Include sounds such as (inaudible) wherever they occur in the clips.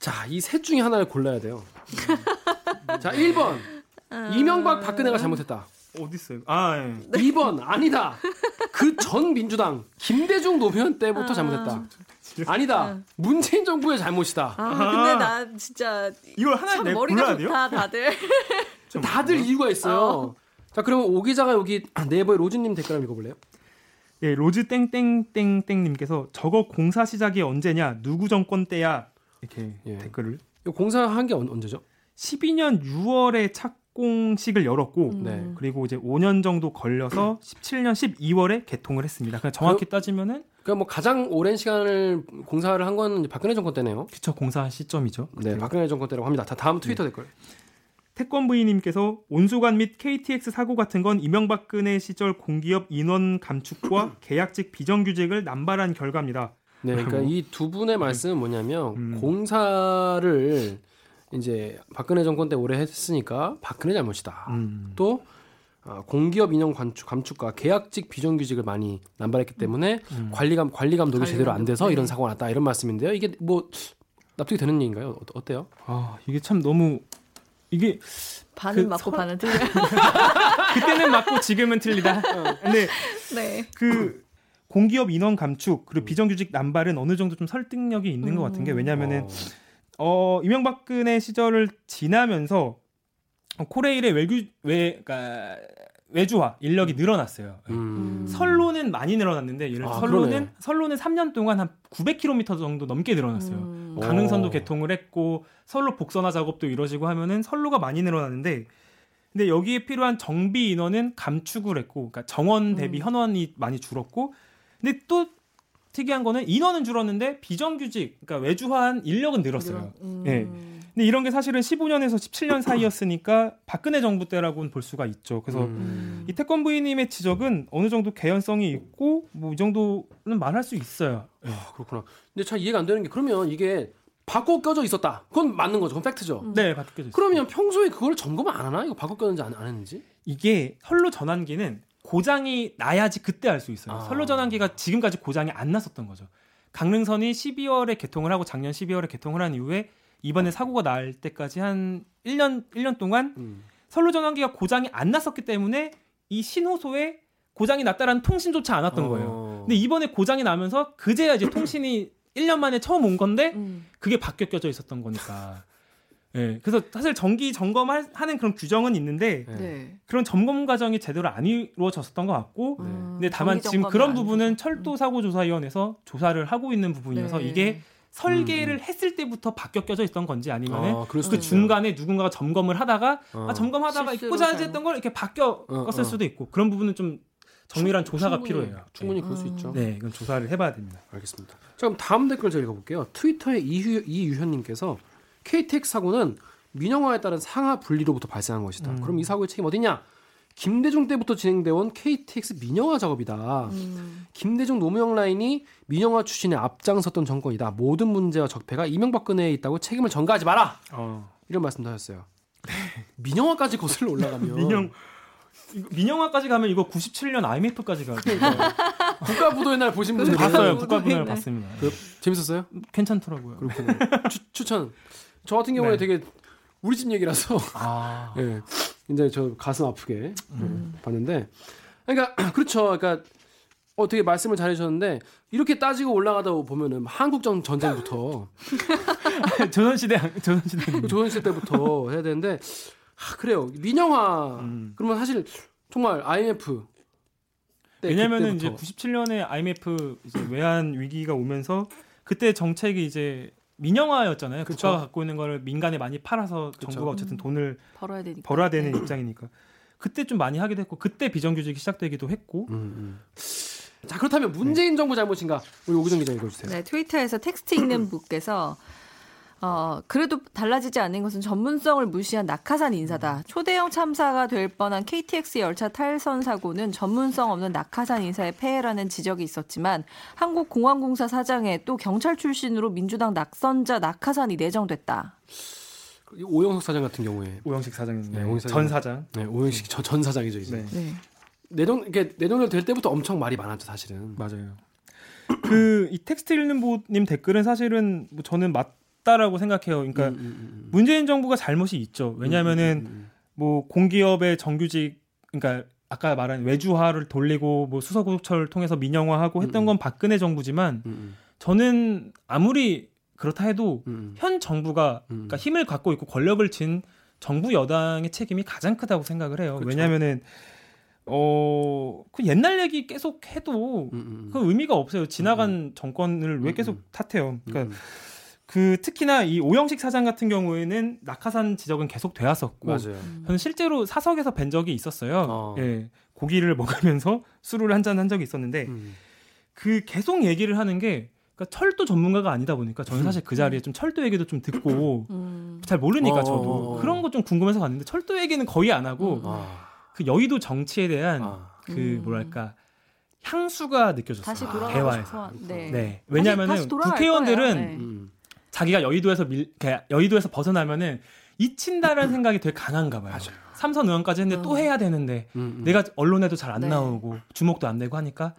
자, 이 셋 중에 하나를 골라야 돼요. 자, 1번. 이명박 박근혜가 잘못했다. 어디 있어요? 아, 예. 2번 아니다. 그 전 민주당 김대중 노무현 때부터 잘못했다. 아니다. 문재인 정부의 잘못이다. 아, 근데 나 진짜 이걸 하나 참내 머리가 골라야 돼요? 좋다 다들. 다들 이유가 있어요. 자, 그러면 오 기자가 여기 네이버의 로즈님 댓글 한번 읽어볼래요? 예, 로즈 땡땡땡땡님께서 저거 공사 시작이 언제냐? 누구 정권 때야? 이렇게 예. 댓글을 공사한 게 언- 언제죠? 12년 6월에 착공식을 열었고 음. 네. 그리고 이제 5년 정도 걸려서 17년 12월에 개통을 했습니다. 그냥 정확히 따지면은 그러니까 뭐 가장 오랜 시간을 공사를 한 건 박근혜 정권 때네요. 그쵸 공사 시점이죠. 네, 박근혜 정권 때라고 합니다. 다 다음 트위터 댓글. 태권브이님께서 온수관 및 KTX 사고 같은 건 이명박근혜 시절 공기업 인원 감축과 (clears throat) 계약직 비정규직을 남발한 결과입니다. 네, 그러니까 이 두 분의 말씀은 뭐냐면 음. 공사를 이제 박근혜 정권 때 오래 했으니까 박근혜 잘못이다. 음. 또 아, 공기업 인형 감축, 감축과 계약직 비정규직을 많이 남발했기 때문에 음. 관리감 관리 감독이 제대로 안 돼서 이런 네. 사고가 났다 이런 말씀인데요. 이게 뭐 납득이 되는 얘기인가요? 어, 어때요? 아 이게 참 너무 이게 반은 그 맞고 선- 반은 틀려. (laughs) 그때는 맞고 지금은 틀리다. (laughs) 근데 네. 그 공기업 인원 감축 그리고 비정규직 남발은 어느 정도 좀 설득력이 있는 것 같은 게 왜냐하면은 어 이명박근혜 시절을 지나면서 코레일의 외규 외 그러니까 외주화 인력이 늘어났어요. 음. 선로는 많이 늘어났는데 예를 들어 아, 선로는 그러네. 선로는 3년 동안 한 900km 정도 넘게 늘어났어요. 음. 오. 강릉선도 개통을 했고 선로 복선화 작업도 이루어지고 하면은 선로가 많이 늘어났는데 근데 여기에 필요한 정비 인원은 감축을 했고 그러니까 정원 대비 음. 현원이 많이 줄었고 근데 또 특이한 거는 인원은 줄었는데 비정규직 그러니까 외주화한 인력은 늘었어요. 음. 예. 근데 이런 게 사실은 15년에서 17년 사이였으니까 박근혜 정부 때라고는 볼 수가 있죠. 그래서 음. 이 태권 부인님의 지적은 어느 정도 개연성이 있고 뭐 이 정도는 말할 수 있어요. 아, 그렇구나. 근데 잘 이해가 안 되는 게 그러면 이게 바꿔 껴져 있었다. 그건 맞는 거죠. 그건 팩트죠. 음. 네, 바뀌어져 있어요. 그러면 평소에 그걸 점검 안 하나? 이거 바꿔 꼈는지 안, 안 했는지? 이게 선로 전환기는 고장이 나야지 그때 알 수 있어요. 아. 선로 전환기가 지금까지 고장이 안 났었던 거죠. 강릉선이 12월에 개통을 하고 작년 12월에 개통을 한 이후에 이번에 사고가 날 때까지 한 1년 1년 동안 음. 선로 전환기가 고장이 안 났었기 때문에 이 신호소에 고장이 났다라는 통신조차 안 왔던 거예요. 어. 근데 이번에 고장이 나면서 그제야 이제 통신이 1년 만에 처음 온 건데 음. 그게 바뀌어 껴져 있었던 거니까. 예. 그래서 사실 정기 점검하는 그런 규정은 있는데 네. 네. 그런 점검 과정이 제대로 안 이루어졌었던 것 같고 네. 음, 근데 다만 지금 그런 안 부분은 돼서. 철도 사고 조사위원회에서 조사를 하고 있는 부분이어서 네. 이게 설계를 했을 때부터 바뀌어 껴져 있던 건지 아니면은 아, 그 있어요. 중간에 누군가가 점검을 하다가 어. 아, 점검하다가 실수로 입고자 했던 걸 이렇게 바뀌어 어, 껐을 어. 수도 있고 그런 부분은 좀 정밀한 조사가 충분히, 필요해요. 충분히 그럴 수 음. 있죠. 네, 이건 조사를 해봐야 됩니다. 알겠습니다. 자, 그럼 다음 댓글 제가 읽어볼게요. 트위터의 이유, 이유현님께서 KTX 사고는 민영화에 따른 상하 분리로부터 발생한 것이다. 음. 그럼 이 사고의 책임 어디냐? 김대중 때부터 진행되어 온 KTX 민영화 작업이다. 음. 김대중 노무현 라인이 민영화 추진에 앞장섰던 정권이다. 모든 문제와 적폐가 이명박근혜에 있다고 책임을 전가하지 마라. 어. 이런 말씀도 하셨어요. 민영화까지 거슬러 올라가면 (laughs) 민영 민영화까지 가면 이거 97년 IMF까지 가요. 국가 부도의 날 보신 분들 봤어요. 네. 국가분을 봤습니다. 그, 재밌었어요? 괜찮더라고요. 그렇군요. 추, 추천. 저 같은 경우에 네. 되게 우리 집 얘기라서 아, (laughs) 예. 굉장히 저 가슴 아프게 음. 예, 봤는데 그러니까 (clears throat) 그렇죠. 그러니까 어 되게 말씀을 잘해 주셨는데 이렇게 따지고 올라가다 보면은 한국 전 전쟁부터 (laughs) 조선시대 조선시대. 조선시대 때부터 해야 되는데 아, 그래요. 민영화 음. 그러면 사실 정말 IMF 때 왜냐면은 이제 그때부터 97년에 IMF 이제 외환 위기가 오면서 그때 정책이 이제 민영화였잖아요. 그쵸. 국가가 갖고 있는 거를 민간에 많이 팔아서 그쵸. 정부가 어쨌든 음. 돈을 벌어야 되니까. 벌어야 되는 네. 입장이니까. 그때 좀 많이 하기도 했고 그때 비정규직이 시작되기도 했고 음, 음. 자 그렇다면 문재인 정부 잘못인가 우리 오기정 기자 읽어주세요. 네, 트위터에서 텍스트 읽는 (clears throat) 분께서 어, 그래도 달라지지 않는 것은 전문성을 무시한 낙하산 인사다. 초대형 참사가 될 뻔한 KTX 열차 탈선 사고는 전문성 없는 낙하산 인사의 폐해라는 지적이 있었지만 한국공항공사 사장에 또 경찰 출신으로 민주당 낙선자 낙하산이 내정됐다. 이 오영석 사장 같은 경우에 오영식 사장님, 네, 오영식 전 사장. 사장. 네, 오영식 전, 전 사장이죠 이제. 네, 네. 내정 이게 내정될 될 때부터 엄청 말이 많았죠 사실은. 맞아요. (clears throat) 그 이 텍스트 읽는 보님 댓글은 사실은 뭐 저는 맞 없다라고 생각해요. 그러니까 음, 음, 음. 문재인 정부가 잘못이 있죠. 왜냐하면은 음, 음, 뭐 공기업의 정규직 그러니까 아까 말한 외주화를 돌리고 뭐 수서고속철 통해서 민영화하고 했던 음, 음. 건 박근혜 정부지만 음, 음, 저는 아무리 그렇다 해도 음, 현 정부가 음. 그러니까 힘을 갖고 있고 권력을 쥔 정부 여당의 책임이 가장 크다고 생각을 해요. 그렇죠. 왜냐하면은 어 그 옛날 얘기 계속 해도 음, 음, 그 의미가 없어요. 지나간 정권을 왜 음, 계속 음. 탓해요? 그러니까 음, 그 특히나 이 오영식 사장 같은 경우에는 낙하산 지적은 계속 되었었고 맞아요. 저는 실제로 사석에서 뵌 적이 있었어요. 어. 예, 고기를 먹으면서 술을 한 잔 한 적이 있었는데 음. 그 계속 얘기를 하는 게 그러니까 철도 전문가가 아니다 보니까 저는 사실 그 자리에 좀 철도 얘기도 좀 듣고 음. 잘 모르니까 어. 저도 그런 거 좀 궁금해서 갔는데 철도 얘기는 거의 안 하고 음. 아, 그 여의도 정치에 대한 아. 그 음. 뭐랄까 향수가 느껴졌어요. 다시 아, 돌아가고 대화에서. 싶어. 네. 네. 돌아갈 국회의원들은 거예요. 네. 음. 자기가 여의도에서 밀, 여의도에서 벗어나면은 잊힌다라는 생각이 되게 강한가 봐요. 맞아요. 삼선 의원까지 했는데 또 음. 해야 되는데 음, 음. 내가 언론에도 잘안 네. 나오고 주목도 안 되고 하니까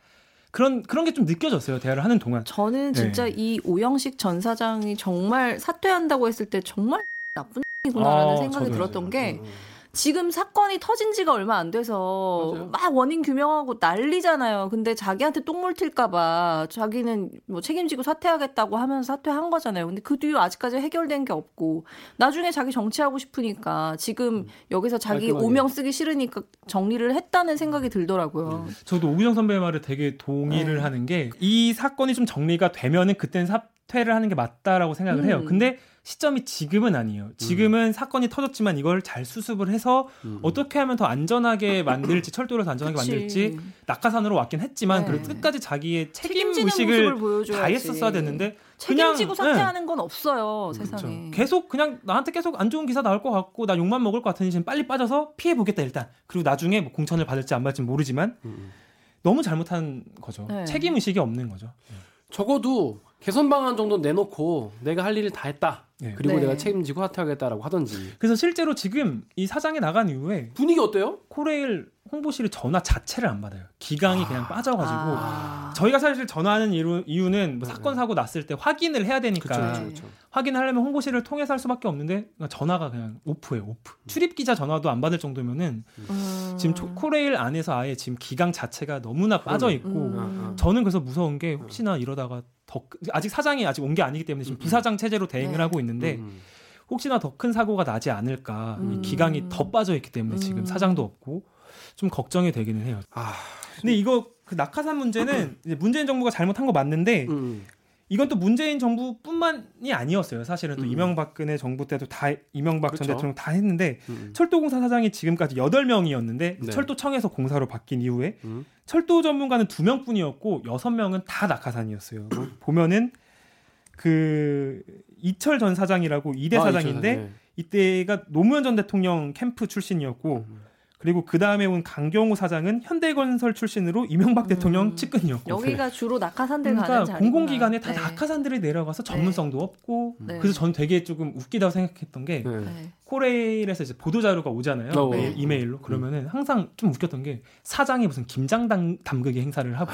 그런 그런 게 좀 느껴졌어요. 대화를 하는 동안. 저는 진짜 네. 이 오영식 전 사장이 정말 사퇴한다고 했을 때 정말 나쁜 이구나라는 아, 생각이. 들었던 게 음, 음. 지금 사건이 터진 지가 얼마 안 돼서 맞아요. 막 원인 규명하고 난리잖아요. 근데 자기한테 똥물 튈까봐 자기는 뭐 책임지고 사퇴하겠다고 하면서 사퇴한 거잖아요. 근데 그 뒤로 아직까지 해결된 게 없고 나중에 자기 정치하고 싶으니까 지금 여기서 자기 깔끔하게. 오명 쓰기 싫으니까 정리를 했다는 생각이 들더라고요. 저도 오기정 선배의 말에 되게 동의를 네. 하는 게 이 사건이 좀 정리가 되면은 그때는 사 퇴를 하는 게 맞다라고 생각을 해요. 음. 근데 시점이 지금은 아니에요. 지금은 사건이 터졌지만 이걸 잘 수습을 해서 음. 어떻게 하면 더 안전하게 (coughs) 만들지 철도를 더 안전하게 그치. 만들지 낙하산으로 왔긴 했지만 네. 그래도 끝까지 자기의 책임 의식을 보여줘야지. 다 했었어야 됐는데 그냥 책임지고 네. 사퇴하는 건 없어요 그렇죠. 세상에. 계속 그냥 나한테 계속 안 좋은 기사 나올 것 같고 나 욕만 먹을 것 같으니 지금 빨리 빠져서 피해 보겠다 일단 그리고 나중에 뭐 공천을 받을지 안 받을지 모르지만 음. 너무 잘못한 거죠 네. 책임 의식이 없는 거죠 적어도 개선 방안 정도 내놓고 내가 할 일을 다 했다. 네. 그리고 네. 내가 책임지고 사퇴하겠다라고 하던지. 그래서 실제로 지금 이 사장이 나간 이후에 분위기 어때요? 코레일 홍보실이 전화 자체를 안 받아요 기강이 그냥 빠져가지고 아. 저희가 사실 전화하는 이유, 이유는 뭐 네. 사건 사고 났을 때 확인을 해야 되니까 그렇죠, 네. 그렇죠. 확인하려면 홍보실을 통해서 할 수밖에 없는데 전화가 그냥 오프예요 오프 출입 기자 전화도 안 받을 정도면은 음. 지금 초- 코레일 안에서 아예 지금 기강 자체가 너무나 빠져 있고 음. 아, 아. 저는 그래서 무서운 게 혹시나 이러다가 더 아직 사장이 아직 온 게 아니기 때문에 지금 음, 음. 부사장 체제로 대행을 네. 하고 있는데 음. 혹시나 더 큰 사고가 나지 않을까 이 음. 기강이 더 빠져 있기 때문에 지금 음. 사장도 없고 좀 걱정이 되기는 해요. 아, 근데 이거 그 낙하산 문제는 (clears throat) 이제 문재인 정부가 잘못한 거 맞는데 음. 이건 또 문재인 정부뿐만이 아니었어요. 사실은 또 음. 이명박근혜 정부 때도 다 이명박 전 그렇죠. 대통령 다 했는데 음. 철도공사 사장이 지금까지 8명이었는데 네. 철도청에서 공사로 바뀐 이후에 음. 철도 전문가는 2명뿐이었고 6명은 다 낙하산이었어요. 뭐 보면은 그 이철 전 사장이라고 이대 아, 사장인데 이철, 네. 이때가 노무현 전 대통령 캠프 출신이었고 음. 그리고 그 다음에 온 강경호 사장은 현대건설 출신으로 이명박 대통령 음. 측근이었고 여기가 주로 낙하산들 가는 그러니까 자리구나. 공공기관에 다 네. 낙하산들이 내려가서 전문성도 없고 네. 그래서 저는 되게 조금 웃기다고 생각했던 게 네. 네. 코레일에서 이제 보도 자료가 오잖아요 어. 메일, 이메일로 그러면은 항상 좀 웃겼던 게 사장이 무슨 김장 담, 담그기 행사를 하고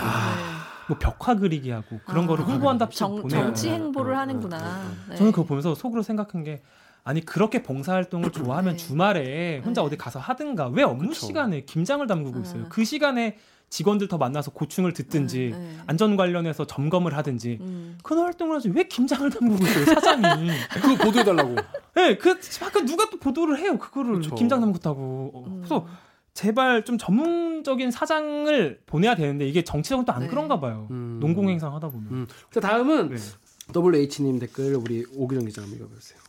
뭐 벽화 그리기 하고 그런 아. 거를 홍보한답시고 정, 보내요. 정치 네. 행보를 네. 하는구나. 네. 저는 그거 보면서 속으로 생각한 게 아니 그렇게 봉사활동을 좋아하면 네. 주말에 혼자 네. 어디 가서 하든가 왜 업무 그쵸. 시간에 김장을 담그고 있어요. 음. 그 시간에 직원들 더 만나서 고충을 듣든지 네, 네. 안전 관련해서 점검을 하든지 음. 그런 활동을 하지 왜 김장을 담그고 있어요 사장이 (laughs) 그거 보도해달라고. 네, 그 아까 누가 또 보도를 해요 그거를 그쵸. 김장 담궜다고 어, 음. 그래서 제발 좀 전문적인 사장을 보내야 되는데 이게 정치적으로 또안 네. 그런가 봐요 음. 농공행상 하다 보면 음. 자 다음은 네. WH님 댓글 우리 오기정 기자 한번 읽어보세요.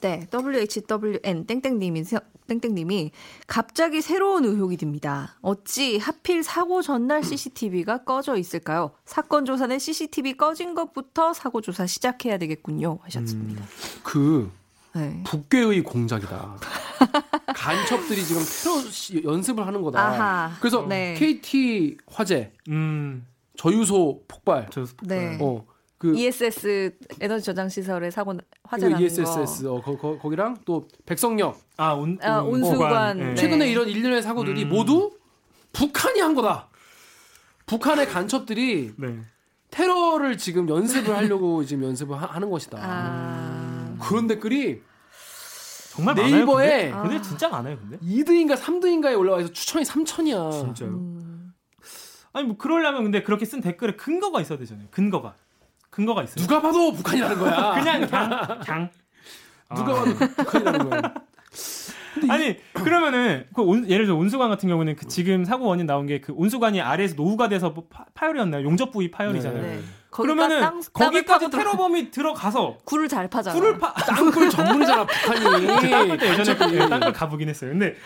네, WHWN 땡땡님이 땡땡님이 갑자기 새로운 의혹이 듭니다. 어찌 하필 사고 전날 CCTV가 꺼져 있을까요? 사건 조사는 CCTV 꺼진 것부터 사고 조사 시작해야 되겠군요. 하셨습니다. 그 네. 북괴의 공작이다. (laughs) 간첩들이 지금 테러 시- 연습을 하는 거다. 아하. 그래서 네. KT 화재, 음, 저유소 폭발, 저 네. 어, 그 ESS 에너지 저장 시설에 사고 나는 ESSS 어, 거, 거, 거기랑 또 백성역 아, 온, 아, 온수관. 네. 네. 최근에 이런 일련의 사고들이 음. 모두 북한이 한 거다. 북한의 간첩들이 네. 테러를 지금 연습을 하려고 (laughs) 지금 연습을 하, 는 것이다. 아. 그런 댓글이 정말 네이버에 많아요. 근데, 근데 진짜 많아요. 근데 2등인가 3등인가에 올라와 있어 추천이 3천이야. 진짜요. 음. 아니 뭐 그러려면 근데 그렇게 쓴 댓글에 근거가 있어야 되잖아요. 근거가 근거가 있어요. 누가 봐도 북한이라는 거야. (laughs) 그냥 그냥 그냥 누가 아. 봐도 북한이라는 거야. 아니 그러면은 그 온- 예를 들어 온수관 같은 경우는 그 지금 사고 원인 나온 게 그 온수관이 아래에서 노후가 돼서 뭐 파, 파열이었나요? 용접 부위 파열이잖아요. 네. 그러면은 땅- 거기까지 테러범이 들어가서 굴을 잘 파잖아. 굴을 파 (laughs) 땅굴 전문이잖아 북한이. 땅굴 때 예전에. 그 땅굴 가보긴 했어요. 근데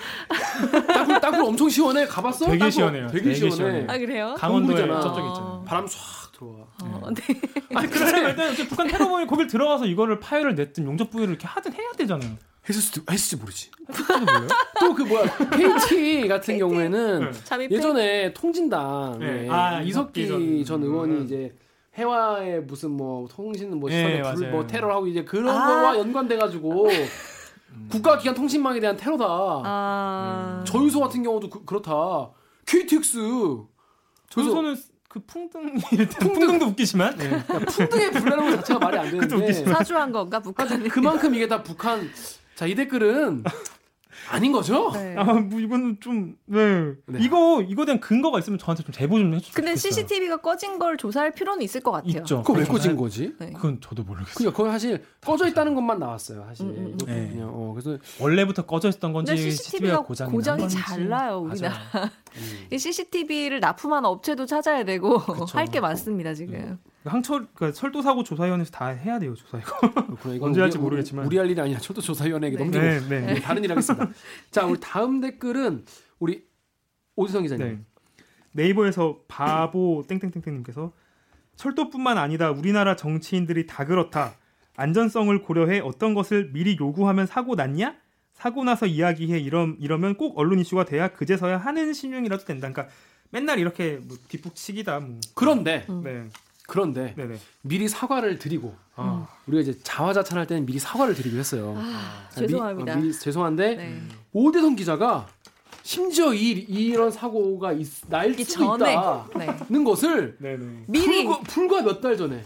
땅굴 땅굴 엄청 시원해. 가봤어? 되게 땅굴? 시원해요. 되게, 되게 시원해. 시원해요. 아 그래요? 강원도에 어. 있잖아요. 바람 촤악 들어와. 어, 네. (laughs) 아니 그러려면 일단 북한 테러범이 거길 들어가서 이거를 파열을 냈든 용접 부위를 이렇게 하든 해야 되잖아요. 했을 수도 했을지 모르지. 또 그 뭐야 KT 같은 KT? 경우에는 잠입해? 예전에 통진당 네. 네. 아, 이석기 전 전 의원이 음. 이제 해와의 무슨 뭐 통신 뭐 네, 시설에 불, 맞아요. 뭐 테러하고 이제 그런 아. 거와 연관돼 가지고 국가기관 통신망에 대한 테러다. 아. 저유소 같은 경우도 그, 그렇다. KTX 저소는 그 풍등 일단 풍등도 웃기지만 네. 풍등에 불나는 것 자체가 말이 안 되는데. 사주한 건가 북한이? 그만큼 이게 다 북한 자 이 댓글은 아닌 거죠? 네. 아, 뭐 이거는 좀 네. 네. 이거 이거 대한 근거가 있으면 저한테 좀 제보 좀 해주세요. 근데 CCTV가 꺼진 걸 조사할 필요는 있을 것 같아요. 있죠. 그거 왜 그렇죠. 꺼진 거지? 네. 그건 저도 모르겠어요. 그러니까 거기 사실 꺼져 있다는 것만 나왔어요. 사실 음, 음, 음. 네. 그냥 어 그래서 원래부터 꺼져 있었던 건지 CCTV가 CCTV가 고장이, 고장이. 잘 나요, 우리나라. 음. 이 CCTV를 납품한 업체도 찾아야 되고. (laughs) 할 게 많습니다 지금. 항철 그러니까 철도 사고 조사위원회에서 다 해야 돼요 조사 이거. 이건 언제 우리- 할지 모르겠지만. 우리 할 일이 아니라 저도 조사위원회에게 네. 넘기고 네, 네. 네, 다른 일 하겠습니다. (laughs) 자 우리 다음 댓글은 우리 오지성 기자님. 네. 네이버에서 바보 땡땡땡땡님께서 철도뿐만 아니다 우리나라 정치인들이 다 그렇다 안전성을 고려해 어떤 것을 미리 요구하면 사고 났냐 사고 나서 이야기해 이러, 이러면 꼭 언론 이슈가 돼야 그제서야 하는 신용이라도 된다 그러니까 맨날 이렇게 뭐 뒷북치기다 뭐 그런데 음. 네, 그런데 네네 미리 사과를 드리고 아, 우리가 이제 자화자찬할 때는 미리 사과를 드리기로 했어요. 아, 자, 미- 죄송합니다. 어, 미리 죄송한데 네. 오대성 기자가 심지어 이, 이런 사고가 있, 날 수도 전에 있다는 네. 것을 네네 미리 불과, 불과 몇 달 전에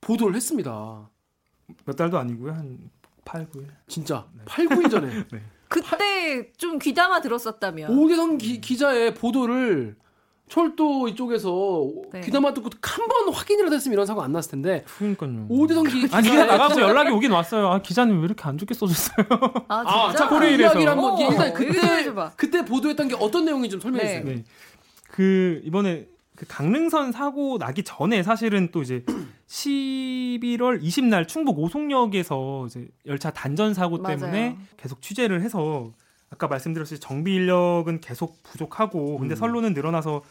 보도를 했습니다. 몇 달도 아니고요 한 8, 9일. 진짜? 8, 9일 전에? 그때 좀 귀담아 들었었다면. 오대성 기, 기자의 보도를 철도 이쪽에서 네. 귀담아 듣고 한 번 확인이라도 했으면 이런 사고 안 났을 텐데. 그러니까요. 오대성 기, 아니 기자의 그냥 나가서 진짜- 연락이 오긴 왔어요. 아 기자님 왜 이렇게 안 좋게 써줬어요? (laughs) 아 아, 진짜? 자, 그 한번 어, 일단 좀 그때. 그때 보도했던 게 어떤 내용인지 좀 설명해 네. 주세요. 네. 그 이번에 그 강릉선 사고 나기 전에 사실은 또 이제 11월 20날 충북 오송역에서 이제 열차 단전 사고 때문에 맞아요. 계속 취재를 해서 아까 말씀드렸듯이 정비 인력은 계속 부족하고 근데 음. 선로는 늘어나서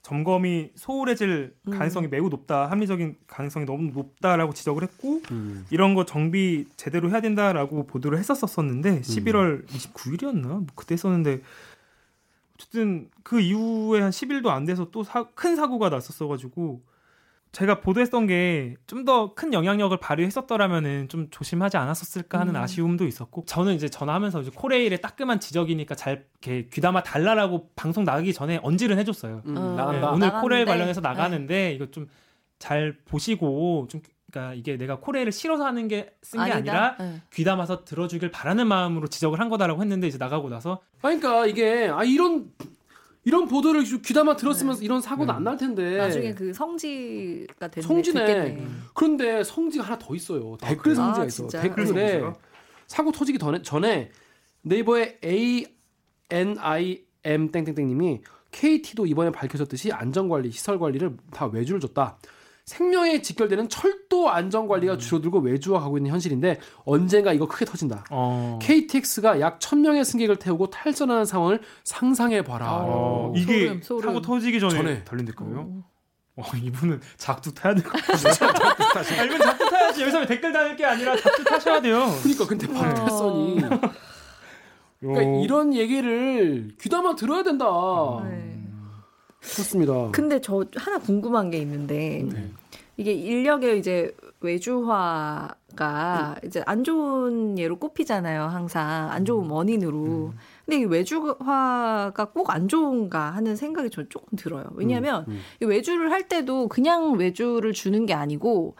점검이 소홀해질 음. 가능성이 매우 높다 합리적인 가능성이 너무 높다라고 지적을 했고 음. 이런 거 정비 제대로 해야 된다라고 보도를 했었었는데 11월 29일이었나 뭐 그때 했었는데 어쨌든 그 이후에 한 10일도 안 돼서 또 큰 사고가 났었어 가지고 제가 보도했던 게 좀 더 큰 영향력을 발휘했었더라면은 좀 조심하지 않았었을까 하는 음. 아쉬움도 있었고 저는 이제 전화하면서 이제 코레일의 따끔한 지적이니까 잘 이렇게 귀담아 달라라고 방송 나가기 전에 언질은 해줬어요. 음, 음. 네, 나간다. 오늘 코레일 관련해서 네. 나가는데 이거 좀 잘 보시고 좀 그러니까 이게 내가 코레일을 싫어서 하는 게 쓴 게 아니라 네. 귀담아서 들어주길 바라는 마음으로 지적을 한 거다라고 했는데 이제 나가고 나서 그러니까 이게 아 이런 이런 보도를 귀담아 들었으면 이런 사고도 네. 안날 텐데. 나중에 그 성지가 됐네. 성지네. 됐겠네. 그런데 성지가 하나 더 있어요. 댓글 그래요? 성지가 아, 있어. 진짜? 댓글에 성지가? 사고 터지기 전에, 전에 네이버의 A N I M 땡땡땡님이 KT도 이번에 밝혀졌듯이 안전관리, 시설 관리를 다 외주를 줬다. 생명에 직결되는 철도 안전 관리가 줄어들고 외주화하고 있는 현실인데 언젠가 이거 크게 터진다. 어. KTX가 약 1000명의 승객을 태우고 탈선하는 상황을 상상해 봐라. 어. 이게 소름, 소름. 사고 터지기 전에, 전에. 달린 댓글이요? 어. 어, 이분은 작두 타야 될 것 같아요. (laughs) 아, 이분 작두 타야지. 여기서 댓글 달을 게 아니라 작두 타셔야 돼요. 그러니까 근데 박탈선이 그러니까 요- 이런 얘기를 귀담아 들어야 된다. 네. 그렇습니다. 근데 저 하나 궁금한 게 있는데 네. 이게 인력의 이제 외주화가 이제 안 좋은 예로 꼽히잖아요. 항상 안 좋은 원인으로. 근데 이 외주화가 꼭 안 좋은가 하는 생각이 저는 조금 들어요. 왜냐하면 음, 음. 이 외주를 할 때도 그냥 외주를 주는 게 아니고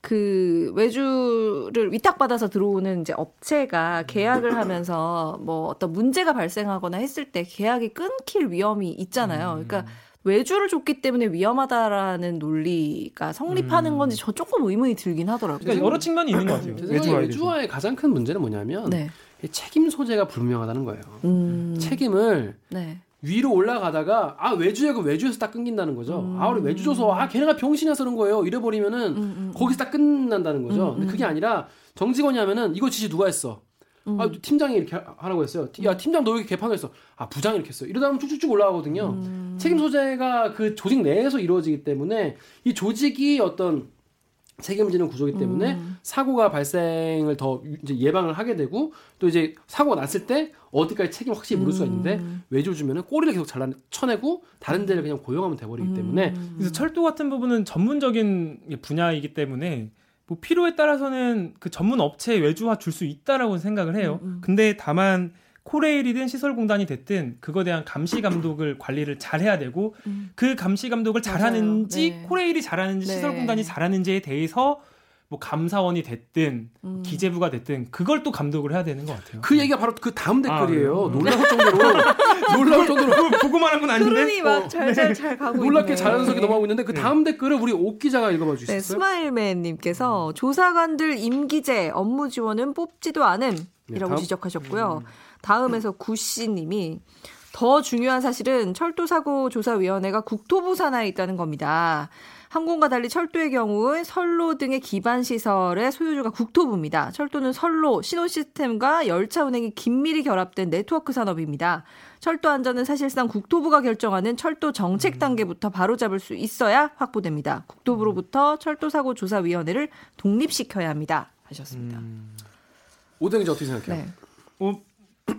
그 외주를 위탁받아서 들어오는 이제 업체가 계약을 하면서 뭐 어떤 문제가 발생하거나 했을 때 계약이 끊길 위험이 있잖아요. 그러니까 외주를 줬기 때문에 위험하다라는 논리가 성립하는 음. 건지 저 조금 의문이 들긴 하더라고요. 그러니까 여러 측면이 있는 것 같아요. 대해서. 외주화의 가장 큰 문제는 뭐냐면 네. 이 책임 소재가 불분명하다는 거예요. 음. 책임을 네. 위로 올라가다가 아 외주액은 외주에서 딱 끊긴다는 거죠. 음. 아 우리 외주 줘서 아 걔네가 병신이라서 그런 거예요. 이래 버리면은 음, 음. 거기서 딱 끝난다는 거죠. 음, 근데 음. 그게 아니라 정직원이 하면은 이거 지시 누가 했어? 음. 아 팀장이 이렇게 하- 하라고 했어요. 야 팀장 너 여기 개판을 했어. 아 부장이 이렇게 했어. 이러다 보면 쭉쭉쭉 올라가거든요. 음. 책임 소재가 그 조직 내에서 이루어지기 때문에 이 조직이 어떤 책임지는 구조이기 때문에 음. 사고가 발생을 더 이제 예방을 하게 되고 또 이제 사고가 났을 때 어디까지 책임 을 확실히 물을 수가 있는데 음. 외주 주면은 꼬리를 계속 잘라 쳐내고 다른 데를 그냥 고용하면 돼버리기 때문에 음. 그래서 철도 같은 부분은 전문적인 분야이기 때문에 뭐 필요에 따라서는 그 전문 업체에 외주화 줄 수 있다라고 생각을 해요. 음, 음. 근데 다만 코레일이든 시설공단이 됐든 그거에 대한 감시 감독을 관리를 잘 해야 되고 음. 그 감시 감독을. 잘하는지 네. 코레일이 잘하는지 네. 시설공단이 잘하는지에 대해서 뭐 감사원이 됐든 음. 기재부가 됐든 그걸 또 감독을 해야 되는 것 같아요. 그 얘기가 바로 그 다음 아, 댓글이에요. 그래요? 놀라울 정도로 (laughs) 놀라울 정도로 보고만 한건 아닌데. 흐름이 막잘잘잘 가고 놀랍게 있네. 자연스럽게 넘어가고 있는데 그 다음 댓글을 우리 옥 기자가 읽어봐 네, 주시겠어요? 스마일맨님께서 조사관들 임기제 업무 지원은 뽑지도 않음 이라고 네, 다음. 지적하셨고요. 다음에서 구씨님이 더 중요한 사실은 철도사고조사위원회가 국토부 산하에 있다는 겁니다. 항공과 달리 철도의 경우 선로 등의 기반 시설의 소유주가 국토부입니다. 철도는 선로, 신호 시스템과 열차 운행이 긴밀히 결합된 네트워크 산업입니다. 철도 안전은 사실상 국토부가 결정하는 철도 정책 단계부터 바로잡을 수 있어야 확보됩니다. 국토부로부터 철도 사고 조사 위원회를 독립시켜야 합니다. 하셨습니다. 오대영 씨 어떻게 생각해요? 네. 어,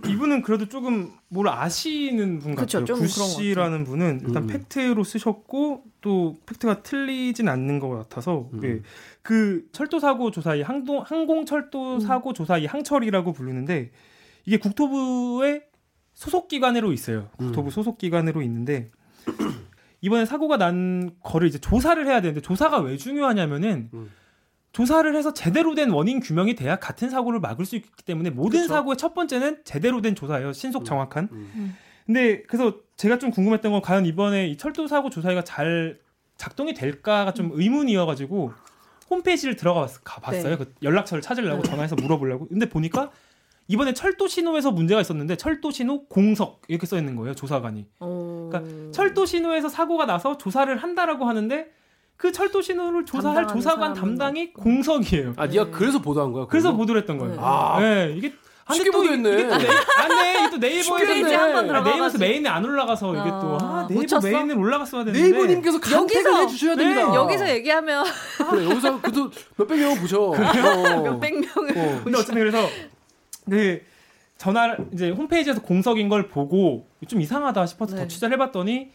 이분은 그래도 조금 뭘 아시는 분 그쵸, 같아요. 구씨라는 분은 일단 음. 팩트로 쓰셨고 또 팩트가 틀리진 않는 것 같아서 음. 예. 그 철도 사고 조사위 항동 항공 철도 음. 사고 조사위 항철이라고 부르는데 이게 국토부의 소속 기관으로 있어요. 국토부 음. 소속 기관으로 있는데 이번에 사고가 난 거를 이제 조사를 해야 되는데 조사가 왜 중요하냐면은 음. 조사를 해서 제대로 된 원인 규명이 돼야 같은 사고를 막을 수 있기 때문에 모든 그쵸. 사고의 첫 번째는 제대로 된 조사예요. 신속 음. 정확한. 음. 근데 그래서 제가 좀 궁금했던 건 과연 이번에 이 철도 사고 조사가 잘 작동이 될까가 좀 의문이어가지고 홈페이지를 들어가 봤- 가봤어요. 네. 그 연락처를 찾으려고 네. 전화해서 물어보려고. 근데 보니까 이번에 철도 신호에서 문제가 있었는데 철도 신호 공석 이렇게 써 있는 거예요. 조사관이. 어... 그러니까 철도 신호에서 사고가 나서 조사를 한다라고 하는데 그 철도 신호를 조사할 조사관 담당이 공석이에요. 아, 네가 네. 그래서 보도한 거야? 그래서 그걸로? 보도를 했던 거예요. 네. 아, 네, 이게 아, 쉽게 또 보도했네. 이게 또 네이, 아, 네, 또 네이버에서 아. 네이버에서 메인에 안 올라가서 이게 또 아, 아, 네이버? 메인에 올라갔어야 되는데 네이버님께서 여기서- 해주셔야 네, 됩니다. 여기서 얘기하면 (laughs) 그래, 여기서 그래도 몇백 명 보셔. 어. 몇백 명을 어. 근데 어쨌든 그래서 그 전화를 이제 홈페이지에서 공석인 걸 보고 좀 이상하다 싶어서 네. 더 취재를 해봤더니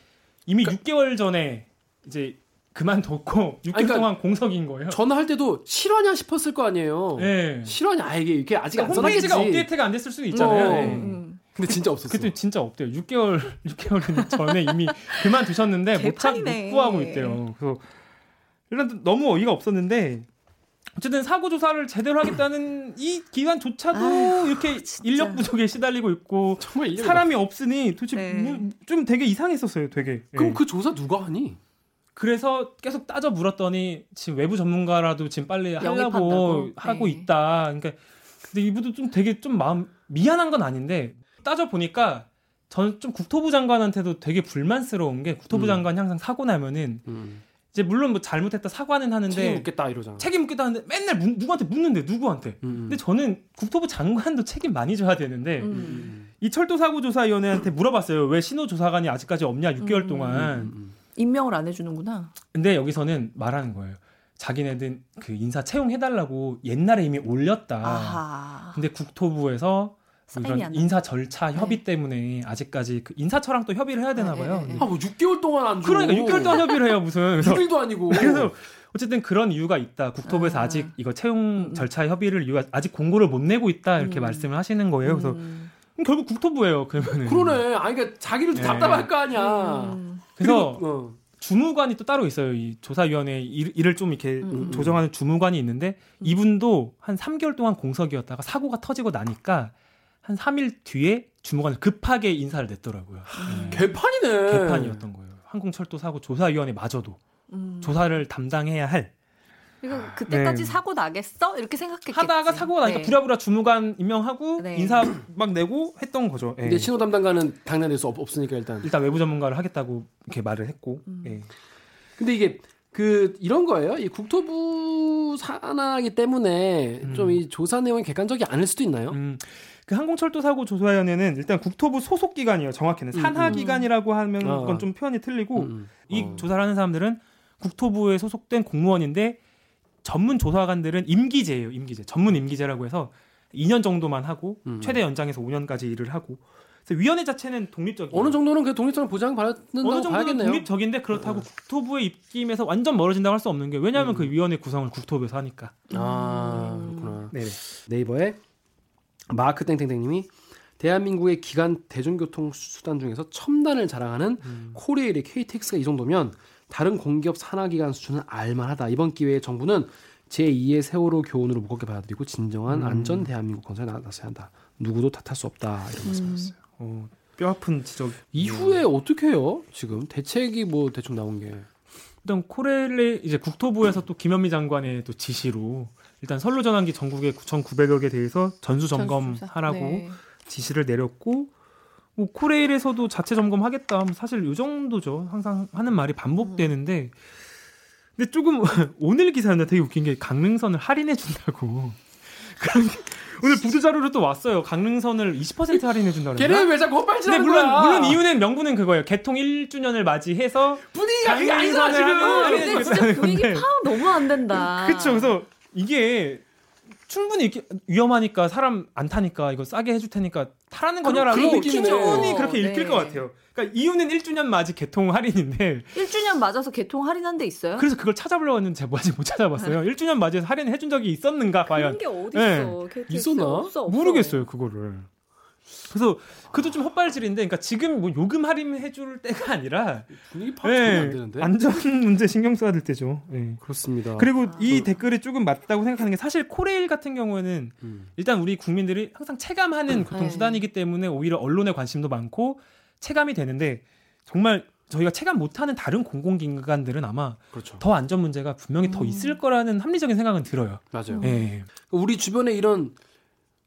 이미 6개월 전에 이제 그만뒀고 6개월 (laughs) 그러니까 동안 공석인 거예요. 전화할 때도 실화냐 싶었을 거 아니에요. 네. 실화냐? 아, 이게 이렇게 아직 안 그러니까 홈페이지가 써놨겠지. 업데이트가 안 됐을 수도 있잖아요. 어. 네. 음. 근데 진짜 없었어. 그때 진짜 없대요. 6개월 6개월 (laughs) 전에 이미 그만두셨는데 못, 찾, 못 개판이네. 구하고 있대요. 그래서 일단 너무 어이가 없었는데 어쨌든 사고 조사를 제대로 하겠다는 이 기관조차도 아유, 이렇게 진짜. 인력 부족에 시달리고 있고 정말 사람이 없으니 도대체 네. 뭐- 좀 되게 이상했었어요. 되게. 그럼 예. 그 조사 누가 하니? 그래서 계속 따져 물었더니 지금 외부 전문가라도 지금 빨리 하려고 영입한다고? 하고 네. 있다. 그러니까 근데 이분도 좀 되게 좀 마음 미안한 건 아닌데 따져 보니까 저는 좀 국토부 장관한테도 되게 불만스러운 게 국토부 음. 장관이 항상 사고 나면은 이제 물론 뭐 잘못했다 사과는 하는데 책임 묻겠다 이러잖아. 책임 묻겠다는데 맨날 문- 누구한테 묻는데 누구한테. 음. 근데 저는 국토부 장관도 책임 많이 져야 되는데 음. 이 철도 사고 조사위원회한테 물어봤어요. 왜 신호 조사관이 아직까지 없냐? 6개월 음. 동안. 음. 임명을 안 해주는구나. 근데 여기서는 말하는 거예요. 자기네들 그 인사 채용해달라고 옛날에 이미 올렸다. 아하. 근데 국토부에서 사인이 이런. 인사 절차 네. 협의 때문에 아직까지 그 인사처랑 또 협의를 해야 되나 네, 봐요. 네, 네. 아, 뭐 6개월 동안 안 줘. 그러니까 6개월 동안 협의를 해요 무슨. 그래서, 6일도 아니고. 그래서 어쨌든 그런 이유가 있다. 국토부에서 아. 아. 직 이거 채용 음. 절차 협의를 이유가 아직 공고를 못 내고 있다 이렇게 음. 말씀을 하시는 거예요. 그래서 음. 그럼 결국 국토부예요. 그러면은. 그러네. 아니 그러니까 자기를 네. 답답할 거 아니야. 음. 그래서 그리고, 어. 주무관이 또 따로 있어요. 이 조사위원회 일, 일을 좀 이렇게 음. 조정하는 주무관이 있는데 이분도 한 3개월 동안 공석이었다가 사고가 터지고 나니까 한 3일 뒤에 주무관을 급하게 인사를 냈더라고요. 음. 네. 개판이네. 개판이었던 거예요. 항공철도 사고 조사위원회 마저도 음. 조사를 담당해야 할 그러니까 그때까지 네. 사고 나겠어 이렇게 생각했겠지. 하다가 사고가 나니까 네. 부랴부랴 주무관 임명하고 네. 인사 막 내고 했던 거죠. 예. 근데 신호 담당관은 당연히 수 없, 없으니까 일단. 일단 외부 전문가를 하겠다고 이렇게 말을 했고. 음. 예. 근데 이게 그 이런 거예요. 이 국토부 산하기 때문에 음. 좀이 조사 내용이 객관적이 않을 수도 있나요? 음, 그 항공철도 사고 조사위원회는 일단 국토부 소속 기관이에요. 정확히는 음, 산하 음. 기관이라고 하면 아. 그건 좀 표현이 틀리고 음, 이 어. 조사를 하는 사람들은 국토부에 소속된 공무원인데 전문 조사관들은 임기제예요. 임기제. 전문 임기제라고 해서 2년 정도만 하고 음. 최대 연장해서 5년까지 일을 하고. 그래서 위원회 자체는 독립적이에요. 어느 정도는 그 독립성을 보장받는다고 어느 정도는 봐야겠네요. 독립적인데 그렇다고 네. 국토부의 입김에서 완전 멀어진다고 할 수 없는 게 왜냐하면 음. 그 위원회 구성을 국토부에서 하니까. 아 음. 그렇구나. 네. 네이버에 마크 땡땡땡님이 대한민국의 기간 대중교통 수단 중에서 첨단을 자랑하는 음. 코레일의 KTX가 이 정도면 다른 공기업 산하기관 수준은 알만하다. 이번 기회에 정부는 제2의 세월호 교훈으로 무겁게 받아들이고 진정한 음. 안전 대한민국 건설에 나서야 한다. 누구도 탓할 수 없다. 이런 말씀하셨어요. 어, 뼈 아픈 지적. 이후에 어떻게 해요? 지금 대책이 뭐 대충 나온 게. 일단 코렐레 이제 국토부에서 또 김현미 장관의 또 지시로 일단 선로 전환기 전국에 9,900여 개 대해서 전수 점검하라고 네. 지시를 내렸고 뭐 코레일에서도 자체 점검하겠다. 하면 사실 요 정도죠. 항상 하는 말이 반복되는데 근데 조금 (laughs) 오늘 기사는 되게 웃긴 게 강릉선을 할인해 준다고. (laughs) 그런 게 오늘 보도 자료로 또 왔어요. 강릉선을 20% 할인해 준다고. 걔네 왜 자꾸 헛발질하는 물론 거야? 물론 이유는 명분은 그거예요. 개통 1주년을 맞이해서 분위기가 그게 아니잖아 지금. 한- 근데 진짜 분위기 파악 너무 안 된다. 그쵸. 그래서 이게 충분히 이렇게 위험하니까 사람 안 타니까 이거 싸게 해줄 테니까 타라는 거냐라고. 충분히 그렇게 네. 읽힐 것 같아요. 그러니까 이유는 1주년 맞이 개통 할인인데 1주년 맞아서 개통 할인한 데 있어요? 그래서 그걸 찾아보려고 했는데 제가 아직 못 찾아봤어요. 1주년 맞이해서 할인 해 준 적이 있었는가 과연 그런 게 어디 네. 있어? KTX 있었나? 없어, 없어. 모르겠어요 그거를. 그래서 그것도 좀 헛발질인데, 그러니까 지금 뭐 요금 할인 해줄 때가 아니라 분위기 파악 전혀 안 예, 되는데. 안전 문제 신경 써야 될 때죠. 예. 그렇습니다. 그리고 이 그- 댓글이 조금 맞다고 생각하는 게 사실 코레일 같은 경우에는 음. 일단 우리 국민들이 항상 체감하는 네. 교통 수단이기 때문에 오히려 언론의 관심도 많고 체감이 되는데 정말 저희가 체감 못하는 다른 공공기관들은 아마 그렇죠. 더 안전 문제가 분명히 더 음. 있을 거라는 합리적인 생각은 들어요. 맞아요. 예. 우리 주변에 이런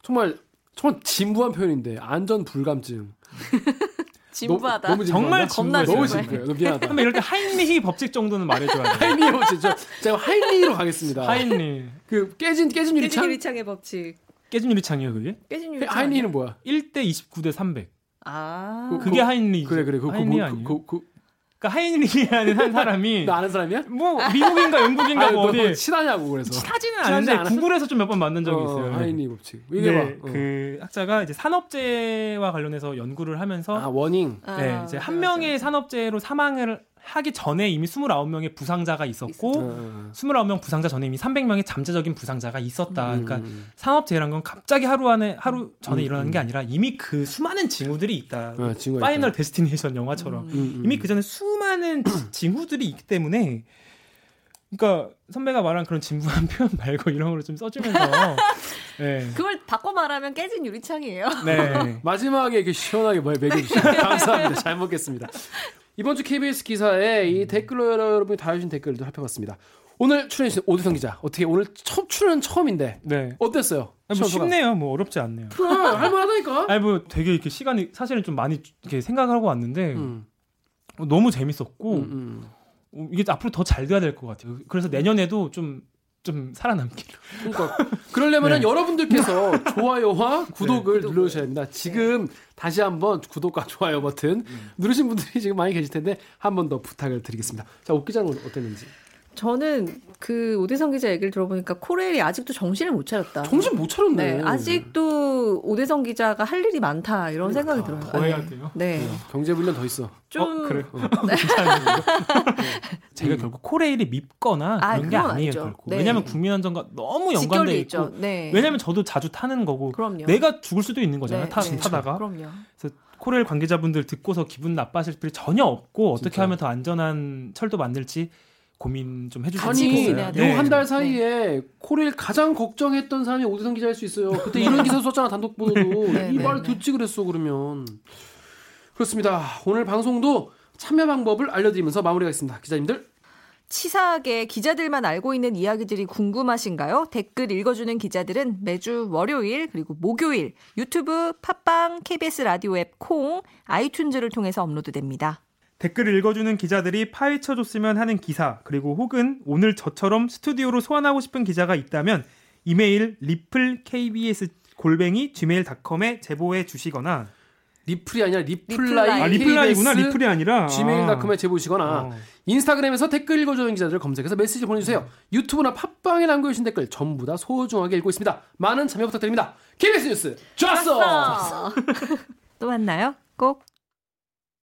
정말 정말 진부한 표현인데 안전 불감증. (laughs) 진부하다. 너무? 정말 겁나 너무 진부해. 너무 미안하다. 이럴 때 하인리히 법칙 정도는 말해줘야 돼. 하인리로 진짜 제가 하인리로 가겠습니다. 하인리 그 깨진 깨진 깨진 유리창. 유리창의 법칙. 깨진 유리창이요 그게? 깨진 유리창. 하인리는 뭐야? 1대 29대 300. 아. 그- 그게 하인리. 그래 그래 그거 하인리 그, 아니에요? 그, 그, 그, 그러니까 하인리라는 한 사람이 (laughs) 너 아는 사람이야? 뭐 미국인가 영국인가 아니, 뭐너 어디 친하냐고 그래서. 친하지는 친하지 않은데? 구글에서 좀 몇 번 만난 적이 어, 있어요. 하인리 법칙. 이게 네, 봐. 어. 그 학자가 이제 산업재해와 관련해서 연구를 하면서 아 워닝. 아, 네, 이제 한 명의 산업재해로 사망을 하기 전에 이미 29명의 부상자가 있었고 어, 어. 29명 부상자 전에 이미 300명의 잠재적인 부상자가 있었다. 음, 그러니까 음, 산업 재해란 건 갑자기 하루 안에 하루 전에 음, 일어나는 음. 게 아니라 이미 그 수많은 징후들이 있다. 음. 어, 친구가 Final 있다. Destination 영화처럼 음. 음, 음. 이미 그 전에 수많은 (clears throat) 징후들이 있기 때문에 그러니까 선배가 말한 그런 진부한 (laughs) 표현 말고 이런 걸로 좀 써주면서 네. (laughs) 그걸 바꿔 말하면 깨진 유리창이에요. 네. (laughs) 마지막에 이렇게 시원하게 뭐 먹여주시면 감사합니다. 잘 먹겠습니다. 이번 주 KBS 기사에 이 댓글로 여러분이 달아주신 댓글도 살펴봤습니다. 오늘 출연해주신 오두성 기자 어떻게 오늘 첫 출연 처음인데 네. 어땠어요? 아니, 뭐. 쉽네요. 뭐 어렵지 않네요. 그래 할만하다니까. (laughs) 아니 뭐 되게 이렇게 시간이 사실은 좀 많이 이렇게 생각하고 왔는데 음, 너무 재밌었고 음, 음. 어, 이게 앞으로 더 잘 돼야 될 것 같아요. 그래서 내년에도 좀 좀 살아남기를. 그러니까 그러려면은 네. 여러분들께서 (laughs) 좋아요와 구독을 구독을. 눌러주셔야 됩니다. 지금 다시 한번 구독과 좋아요 버튼 누르신 분들이 지금 많이 계실 텐데 한 번 더 부탁을 드리겠습니다. 자, 옥 기자는 어땠는지. 저는 그 오대성 기자 얘기를 들어보니까 코레일이 아직도 정신을 못 차렸다. 정신 못 차렸네. 네, 아직도 오대성 기자가 할 일이 많다 이런 생각이 들어요. 더 해야 네. 돼요? 네, 경제 불련 더 있어. 좀 어, 그래요? (laughs) 제가 결국 코레일이 밉거나 아, 그런 게 아니에요. 결국. 네. 왜냐하면 국민안전과 너무 연관돼 직결돼 있고. 있죠. 네. 왜냐면 저도 자주 타는 거고 그럼요. 내가 죽을 수도 있는 거잖아요. 네, 타, 네. 타다가. 그럼요. 그래서 코레일 관계자분들 듣고서 기분 나빠하실 필요 전혀 없고 어떻게 진짜. 하면 더 안전한 철도 만들지 고민 좀 같이 아니 고민해야 좋겠어요. 돼요. 요 한 달 네. 사이에 코레일 가장 걱정했던 사람이 오대성 기자일 수 있어요. 그때 이런 기사 썼잖아 단독 보도도 (laughs) 네, 이 네, 말 네. 듣지 그랬어 그러면 그렇습니다. 오늘 방송도 참여 방법을 알려드리면서 마무리하겠습니다. 기자님들 치사하게 기자들만 알고 있는 이야기들이 궁금하신가요? 댓글 읽어주는 기자들은 매주 월요일 그리고 목요일 유튜브, 팟빵, KBS 라디오 앱 콩, 아이튠즈를 통해서 업로드됩니다. 댓글 읽어주는 기자들이 파헤쳐줬으면 하는 기사 그리고 혹은 오늘 저처럼 스튜디오로 소환하고 싶은 기자가 있다면 이메일 리플 kbs 골뱅이 gmail.com에 제보해 주시거나 리플이 아니라 reply. reply 아 reply구나 KBS 리플이 아니라 gmail.com에 제보시거나 어. 인스타그램에서 댓글 읽어주는 기자들 검색해서 메시지 보내주세요. 유튜브나 팟빵에 남겨주신 댓글 전부 다 소중하게 읽고 있습니다. 많은 참여 부탁드립니다. KBS 뉴스 좋았어. (laughs) 또 만나요. 꼭.